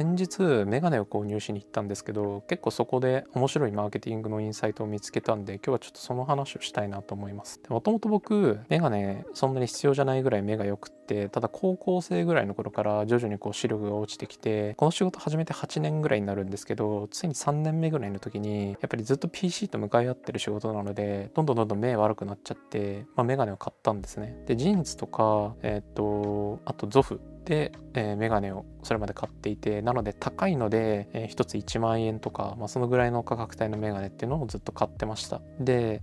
先日メガネを購入しに行ったんですけど結構そこで面白いマーケティングのインサイトを見つけたんで今日はちょっとその話をしたいなと思います。もともと僕メガネそんなに必要じゃないぐらい目が良くてただ高校生ぐらいの頃から徐々にこう視力が落ちてきてこの仕事始めて8年ぐらいになるんですけどついに3年目ぐらいの時にやっぱりずっと PC と向かい合ってる仕事なのでどんどんどんどん目悪くなっちゃって、まあ、メガネを買ったんですね。でジーンズとかえっ、とあとゾフで、えー、メガネをそれまで買っていてなので高いので、えー、1つ1万円とか、まあ、そのぐらいの価格帯のメガネっていうのをずっと買ってました。で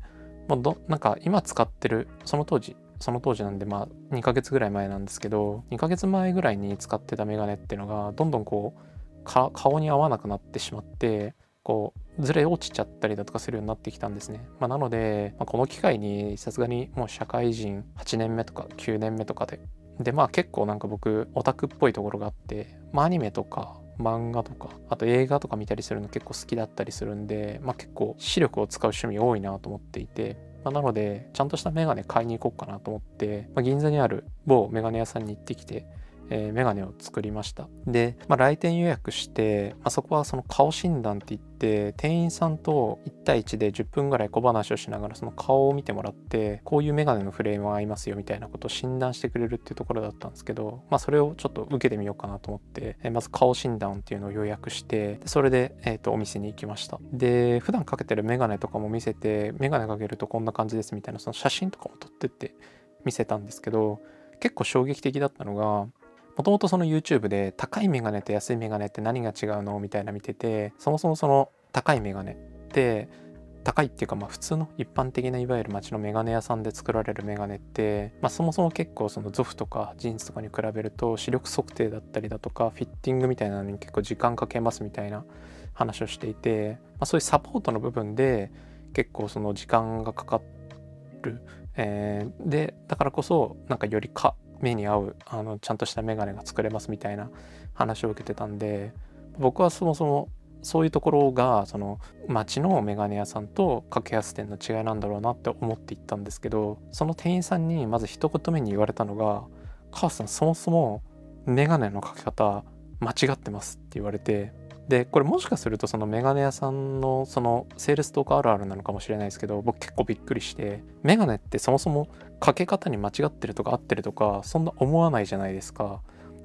もうどなんか今使ってるその当時その当時なんでまあ2ヶ月ぐらい前なんですけど2ヶ月前ぐらいに使ってたメガネっていうのがどんどんこう顔に合わなくなってしまってこうずれ落ちちゃったりだとかするようになってきたんですね。まあ、なので、まあ、この機会にさすがにもう社会人8年目とか9年目とかででまあ結構なんか僕オタクっぽいところがあって、まあ、アニメとか漫画とかあと映画とか見たりするの結構好きだったりするんで、まあ、結構視力を使う趣味多いなと思っていて、まあ、なのでちゃんとしたメガネ買いに行こうかなと思って、まあ、銀座にある某メガネ屋さんに行ってきてえー、メガネを作りました。で、まあ、来店予約して、まあ、そこはその顔診断って言って店員さんと1対1で10分ぐらい小話をしながらその顔を見てもらってこういうメガネのフレームは合いますよみたいなことを診断してくれるっていうところだったんですけど、まあ、それをちょっと受けてみようかなと思って、えー、まず顔診断っていうのを予約してそれで、えー、とお店に行きました。で普段かけてるメガネとかも見せてメガネかけるとこんな感じですみたいなその写真とかも撮ってって見せたんですけど結構衝撃的だったのがもともとその YouTube で高いメガネと安いメガネって何が違うのみたいな見ててそもそもその高いメガネって高いっていうかまあ普通の一般的ないわゆる街のメガネ屋さんで作られるメガネって、まあ、そもそも結構そのゾフとかジーンズとかに比べると視力測定だったりだとかフィッティングみたいなのに結構時間かけますみたいな話をしていて、まあ、そういうサポートの部分で結構その時間がかかる、えー、でだからこそなんかよりか目に合うあのちゃんとしたメガネが作れますみたいな話を受けてたんで僕はそもそもそういうところがその街のメガネ屋さんと格安店の違いなんだろうなって思って行ったんですけどその店員さんにまず一言目に言われたのが「川瀬さんそもそもメガネのかけ方間違ってます」って言われてでこれもしかするとそのメガネ屋さんのそのセールストークあるあるなのかもしれないですけど僕結構びっくりしてメガネってそもそもかけ方に間違ってるとか合ってるとかそんな思わないじゃないですか。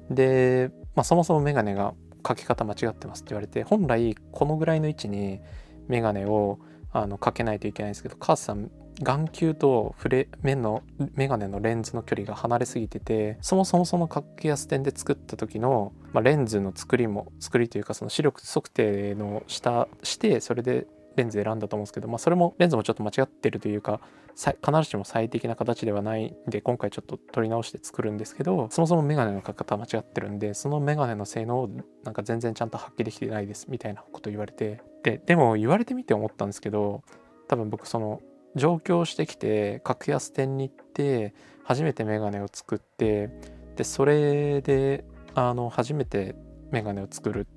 で、まあ、そもそもメガネがかけ方間違ってますって言われて本来このぐらいの位置にメガネをあのかけないといけないんですけどカースさん眼球とフレ目のメガネのレンズの距離が離れすぎててそもそもその格安店で作った時の、まあ、レンズの作りも作りというかその視力測定の下してそれでレンズ選んだと思うんですけど、まあ、それもレンズもちょっと間違ってるというか必ずしも最適な形ではないんで今回ちょっと取り直して作るんですけどそもそもメガネのかけ方間違ってるんでそのメガネの性能をなんか全然ちゃんと発揮できてないですみたいなこと言われて。ででも言われてみて思ったんですけど多分僕その上京してきて格安店に行って初めてメガネを作ってでそれであの初めてメガネを作る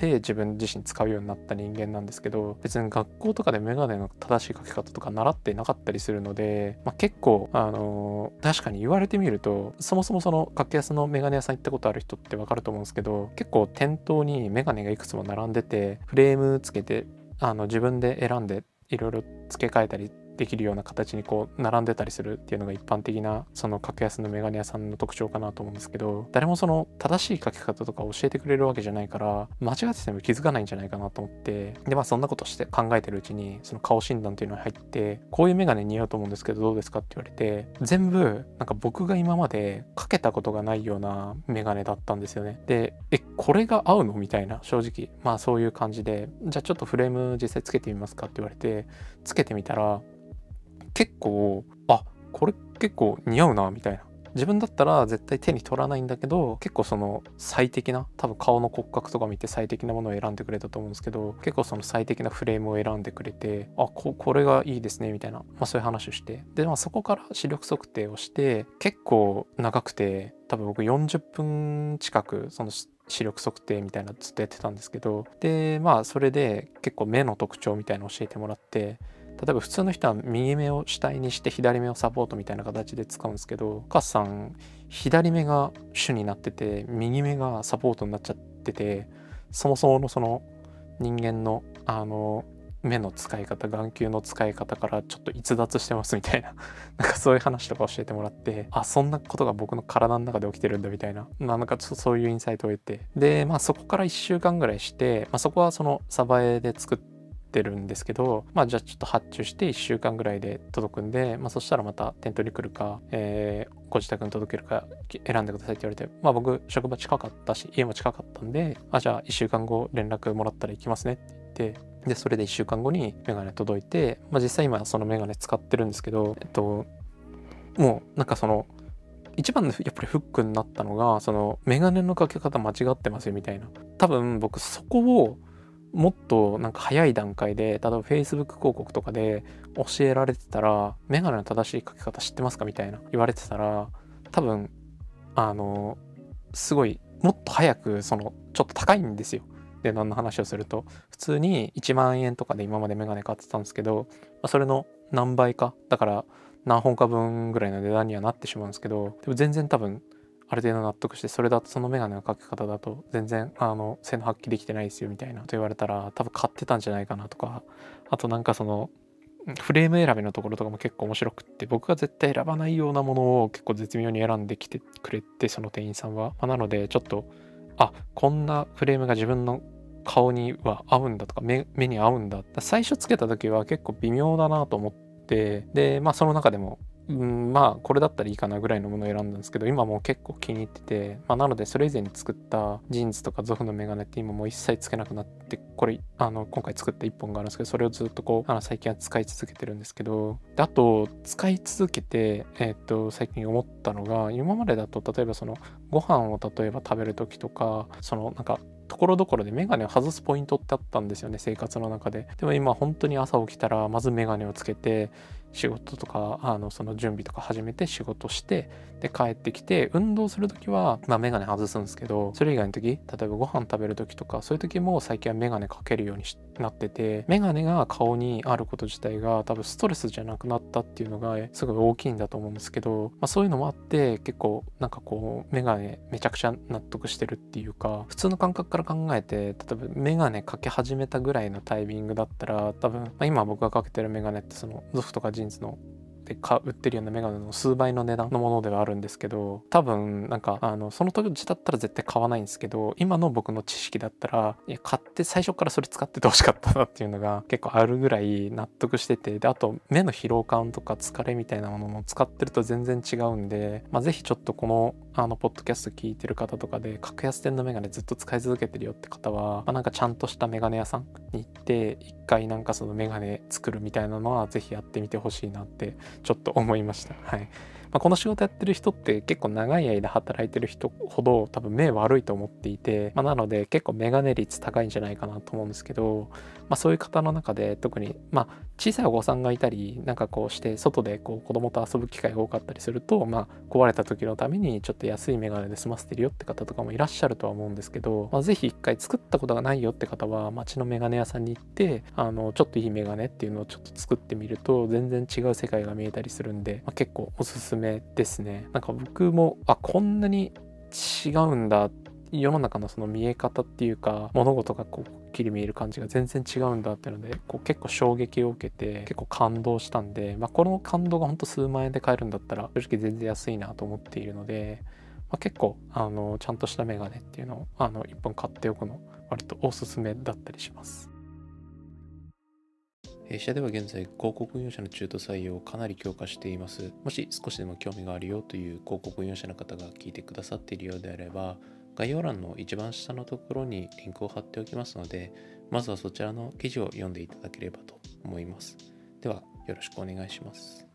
て自分自身使うようになった人間なんですけど別に学校とかでメガネの正しいかけ方とか習っていなかったりするので、まあ、結構あの、確かに言われてみるとそもそもその格安のメガネ屋さん行ったことある人ってわかると思うんですけど結構店頭にメガネがいくつも並んでてフレームつけてあの自分で選んでいろいろ付け替えたりできるような形にこう並んでたりするっていうのが一般的なその格安のメガネ屋さんの特徴かなと思うんですけど誰もその正しい書き方とか教えてくれるわけじゃないから間違ってても気づかないんじゃないかなと思ってでまあそんなことして考えてるうちにその顔診断っていうのに入ってこういうメガネ似合うと思うんですけどどうですかって言われて全部なんか僕が今までかけたことがないようなメガネだったんですよね。でえこれが合うのみたいな正直。まあそういう感じでじゃあちょっとフレーム実際つけてみますかって言われてつけてみたら結構あこれ結構似合うなみたいな。自分だったら絶対手に取らないんだけど結構その最適な多分顔の骨格とか見て最適なものを選んでくれたと思うんですけど結構その最適なフレームを選んでくれてあここれがいいですねみたいな、まあ、そういう話をして。で、まあ、そこから視力測定をして結構長くて多分僕40分近くその視力測定みたいなずっとやってたんですけど。でまあそれで結構目の特徴みたいなの教えてもらって例えば普通の人は右目を主体にして左目をサポートみたいな形で使うんですけどカスさん左目が主になってて右目がサポートになっちゃっててそもそものその人間のあの目の使い方眼球の使い方からちょっと逸脱してますみたいな なんかそういう話とか教えてもらってあそんなことが僕の体の中で起きてるんだみたいななんかちょっとそういうインサイトを得て。でまあそこから1週間ぐらいして、まあ、そこはそのサバエで作ってるんですけどまあじゃあちょっと発注して1週間ぐらいで届くんで、まあ、そしたらまた店頭に来るか、えー、ご自宅に届けるか選んでくださいって言われてまあ僕職場近かったし家も近かったんであじゃあ1週間後連絡もらったら行きますねって言ってでそれで1週間後にメガネ届いて、まあ、実際今そのメガネ使ってるんですけど、えっと、もうなんかその一番のやっぱりフックになったのがそのメガネのかけ方間違ってますよみたいな。多分僕そこをもっとなんか早い段階で例えば Facebook 広告とかで教えられてたらメガネの正しいかけ方知ってますかみたいな言われてたら多分あのすごいもっと早くそのちょっと高いんですよ。値段の話をすると。普通に1万円とかで今までメガネ買ってたんですけど、まあ、それの何倍かだから何本か分ぐらいの値段にはなってしまうんですけどでも全然多分ある程度納得してそれだとそのメガネのかけ方だと全然あの性能発揮できてないですよみたいなと言われたら多分買ってたんじゃないかなとかあとなんかそのフレーム選びのところとかも結構面白くって僕が絶対選ばないようなものを結構絶妙に選んできてくれてその店員さんは、まあ、なのでちょっとあこんなフレームが自分の顔には合うんだとか目に合うんだ最初つけた時は結構微妙だなと思ってでまあその中でもうん、まあこれだったらいいかなぐらいのものを選んだんですけど今もう結構気に入ってて、まあ、なのでそれ以前に作ったジーンズとかゾフのメガネって今もう一切つけなくなってこれあの今回作った1本があるんですけどそれをずっとこうあの最近は使い続けてるんですけどであと使い続けて、えー、っと最近思ったのが今までだと例えばそのご飯を例えば食べる時とかそのなんかところどころでメガネを外すポイントってあったんですよね生活の中で。でも今本当に朝起きたらまずメガネをつけて仕事とかあのその準備とか始めて仕事してで帰ってきて運動する時はまあメガネ外すんですけどそれ以外の時例えばご飯食べる時とかそういう時も最近はメガネかけるようになっててメガネが顔にあること自体が多分ストレスじゃなくなったっていうのがすごい大きいんだと思うんですけど、まあ、そういうのもあって結構なんかこうメガネめちゃくちゃ納得してるっていうか普通の感覚から考えて例えばメガネかけ始めたぐらいのタイミングだったら多分、まあ、今僕がかけてるメガネってそのゾフとかジーンズので売ってるようなメガネの数倍の値段のものではあるんですけど多分なんかあのその時だったら絶対買わないんですけど今の僕の知識だったらいや買って最初からそれ使っててほしかったなっていうのが結構あるぐらい納得しててであと目の疲労感とか疲れみたいなものも使ってると全然違うんで、まあ、ちょっとこのあのポッドキャスト聞いてる方とかで格安店のメガネずっと使い続けてるよって方は、まあ、なんかちゃんとしたメガネ屋さんに行って一回なんかそのメガネ作るみたいなのはぜひやってみてほしいなってちょっと思いました。はいまあ、この仕事やってる人って結構長い間働いてる人ほど多分目悪いと思っていて、まあ、なので結構メガネ率高いんじゃないかなと思うんですけど、まあ、そういう方の中で特に、まあ、小さいお子さんがいたりなんかこうして外でこう子供と遊ぶ機会が多かったりすると、まあ、壊れた時のためにちょっと安いメガネで済ませてるよって方とかもいらっしゃるとは思うんですけど、まあ、ぜひ一回作ったことがないよって方は街のメガネ屋さんに行ってあのちょっといいメガネっていうのをちょっと作ってみると全然違う世界が見えたりするんで、まあ、結構おすすめですねなんか僕もあこんなに違うんだ世の中のその見え方っていうか物事がこうきり見える感じが全然違うんだっていうのでこう結構衝撃を受けて結構感動したんで、まあ、この感動がほんと数万円で買えるんだったら正直全然安いなと思っているので、まあ、結構あのちゃんとしたメガネっていうのをあの1本買っておくの割とおすすめだったりします。弊社では現在広告運用者の中途採用をかなり強化しています。もし少しでも興味があるよという広告運用者の方が聞いてくださっているようであれば、概要欄の一番下のところにリンクを貼っておきますので、まずはそちらの記事を読んでいただければと思います。では、よろしくお願いします。